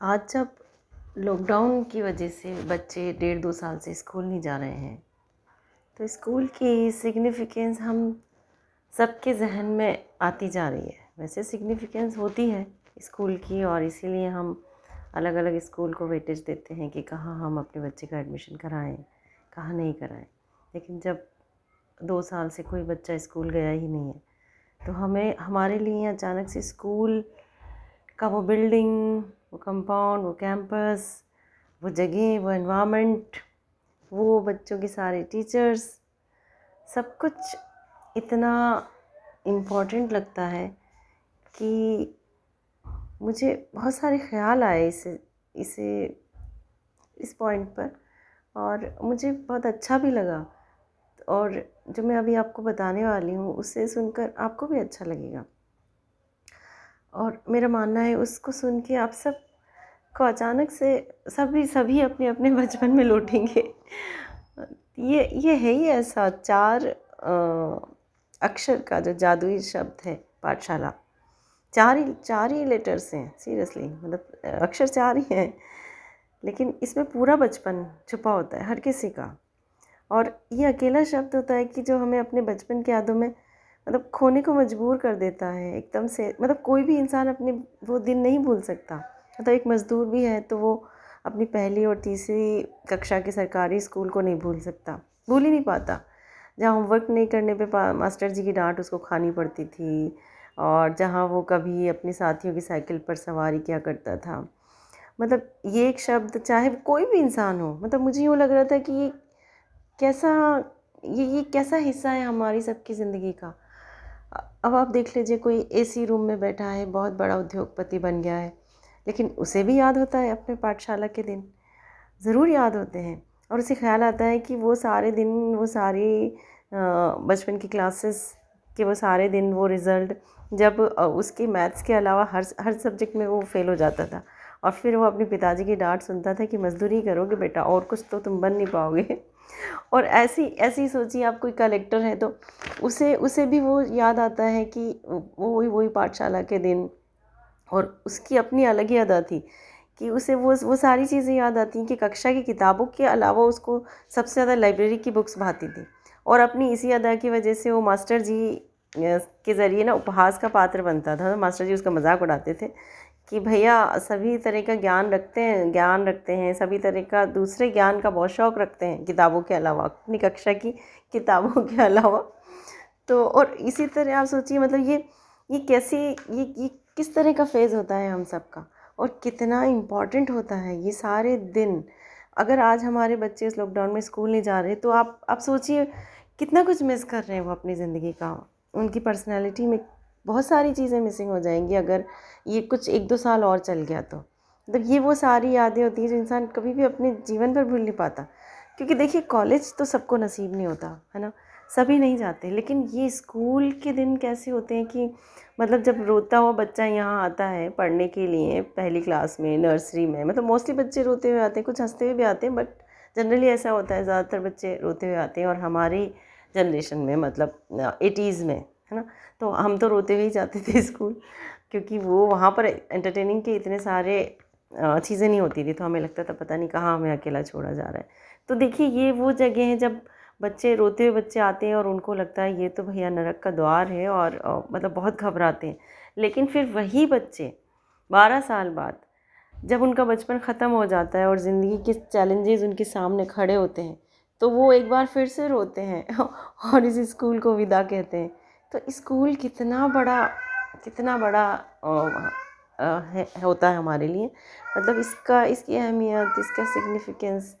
आज जब लॉकडाउन की वजह से बच्चे डेढ़ दो साल से स्कूल नहीं जा रहे हैं तो स्कूल की सिग्निफिकेंस हम सबके जहन में आती जा रही है। वैसे सिग्निफिकेंस होती है स्कूल की और इसीलिए हम अलग अलग स्कूल को वेटेज देते हैं कि कहाँ हम अपने बच्चे का एडमिशन कराएँ, कहाँ नहीं कराएँ। लेकिन जब दो साल से कोई बच्चा स्कूल गया ही नहीं है तो हमें, हमारे लिए अचानक से स्कूल का वो बिल्डिंग वो कंपाउंड वो कैंपस वो जगह, वो इन्वामेंट वो बच्चों के सारे टीचर्स सब कुछ इतना इम्पोर्टेंट लगता है कि मुझे बहुत सारे ख्याल आए इसे इसे, इस पॉइंट पर और मुझे बहुत अच्छा भी लगा। और जो मैं अभी आपको बताने वाली हूँ उससे सुनकर आपको भी अच्छा लगेगा। और मेरा मानना है, उसको सुन के आप सब को अचानक से सभी सभी अपने अपने बचपन में लौटेंगे। ये ये है ही ऐसा चार अक्षर का जो जादुई शब्द है पाठशाला। चार ही चार ही लेटर्स हैं सीरियसली मतलब अक्षर चार ही हैं, लेकिन इसमें पूरा बचपन छुपा होता है, हर किसी का। और ये अकेला शब्द होता है कि जो हमें अपने बचपन की यादों में मतलब खोने को मजबूर कर देता है, एकदम से मतलब कोई भी इंसान अपने वो दिन नहीं भूल सकता। मतलब एक मज़दूर भी है तो वो अपनी पहली और तीसरी कक्षा के सरकारी स्कूल को नहीं भूल सकता, भूल ही नहीं पाता। जहाँ होमवर्क नहीं करने पे, मास्टर जी की डांट उसको खानी पड़ती थी और जहाँ वो कभी अपने साथियों की साइकिल पर सवारी किया करता था। मतलब ये एक शब्द, चाहे कोई भी इंसान हो मतलब मुझे यूँ लग रहा था कि ये कैसा, ये ये कैसा हिस्सा है हमारी सबकी ज़िंदगी का। अब आप देख लीजिए कोई एसी रूम में बैठा है, बहुत बड़ा उद्योगपति बन गया है लेकिन उसे भी याद होता है अपने पाठशाला के दिन। ज़रूर याद होते हैं और उसे ख्याल आता है कि वो सारे दिन, वो सारी बचपन की क्लासेस के वो सारे दिन वो रिज़ल्ट जब उसके मैथ्स के अलावा हर हर सब्जेक्ट में वो फेल हो जाता था। और फिर वो अपने पिताजी की डांट सुनता था कि मजदूरी करोगे बेटा, और कुछ तो तुम बन नहीं पाओगे। और ऐसी ऐसी सोचिए आप कोई कलेक्टर है तो उसे उसे भी वो याद आता है कि वो वही वही पाठशाला के दिन और उसकी अपनी अलग ही अदा थी कि उसे वो वो सारी चीज़ें याद आती कि कक्षा की किताबों के अलावा उसको सबसे ज़्यादा लाइब्रेरी की बुक्स भाती थी। और अपनी इसी अदा की वजह से वो मास्टर जी के ज़रिए ना उपहास का पात्र बनता था। मास्टर जी उसका मज़ाक उड़ाते थे कि भैया सभी तरह का ज्ञान रखते हैं, ज्ञान रखते हैं, सभी तरह का, दूसरे ज्ञान का बहुत शौक़ रखते हैं किताबों के अलावा, अपनी कक्षा की किताबों के अलावा। तो और इसी तरह आप सोचिए मतलब ये ये कैसी, ये ये किस तरह का फ़ेज़ होता है हम सब का और कितना इंपॉर्टेंट होता है ये सारे दिन? अगर आज हमारे बच्चे इस लॉकडाउन में स्कूल नहीं जा रहे तो आप आप सोचिए कितना कुछ मिस कर रहे हैं वो अपनी ज़िंदगी का। उनकी पर्सनैलिटी में बहुत सारी चीज़ें मिसिंग हो जाएँगी अगर ये कुछ एक दो साल और चल गया तो। मतलब ये वो सारी यादें होती हैं जो इंसान कभी भी अपने जीवन पर भूल नहीं पाता। क्योंकि देखिए कॉलेज तो सबको नसीब नहीं होता, है ना? सभी नहीं जाते। लेकिन ये स्कूल के दिन कैसे होते हैं कि मतलब जब रोता हुआ बच्चा यहाँ आता है पढ़ने के लिए पहली क्लास में, नर्सरी में मतलब मोस्टली बच्चे रोते हुए आते हैं, कुछ हँसते हुए भी आते हैं, बट जनरली ऐसा होता है, ज़्यादातर बच्चे रोते हुए आते हैं और हमारी जनरेशन में मतलब एटीज़ में, है ना? तो हम तो रोते हुए ही जाते थे स्कूल, क्योंकि वो वहाँ पर एंटरटेनिंग के इतने सारे चीज़ें नहीं होती थी तो हमें लगता था पता नहीं कहाँ हमें अकेला छोड़ा जा रहा है। तो देखिए, ये वो जगह है जब बच्चे रोते हुए बच्चे आते हैं और उनको लगता है, ये तो भैया नरक का द्वार है। और मतलब बहुत घबराते हैं। लेकिन फिर वही बच्चे, बारह साल बाद, जब उनका बचपन ख़त्म हो जाता है और ज़िंदगी के चैलेंजेस उनके सामने खड़े होते हैं तो वो एक बार फिर से रोते हैं और इस स्कूल को विदा कहते हैं। तो स्कूल कितना बड़ा कितना बड़ा है, होता है हमारे लिए। मतलब इसका, इसकी अहमियत, इसका सिग्निफिकेंस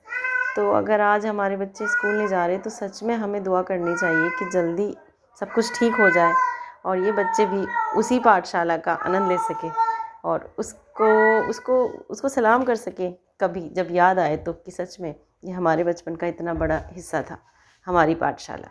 तो अगर आज हमारे बच्चे स्कूल नहीं जा रहे तो सच में हमें दुआ करनी चाहिए कि जल्दी सब कुछ ठीक हो जाए और ये बच्चे भी उसी पाठशाला का आनंद ले सके और उसको उसको उसको सलाम कर सके कभी जब याद आए तो कि सच में ये हमारे बचपन का इतना बड़ा हिस्सा था, हमारी पाठशाला।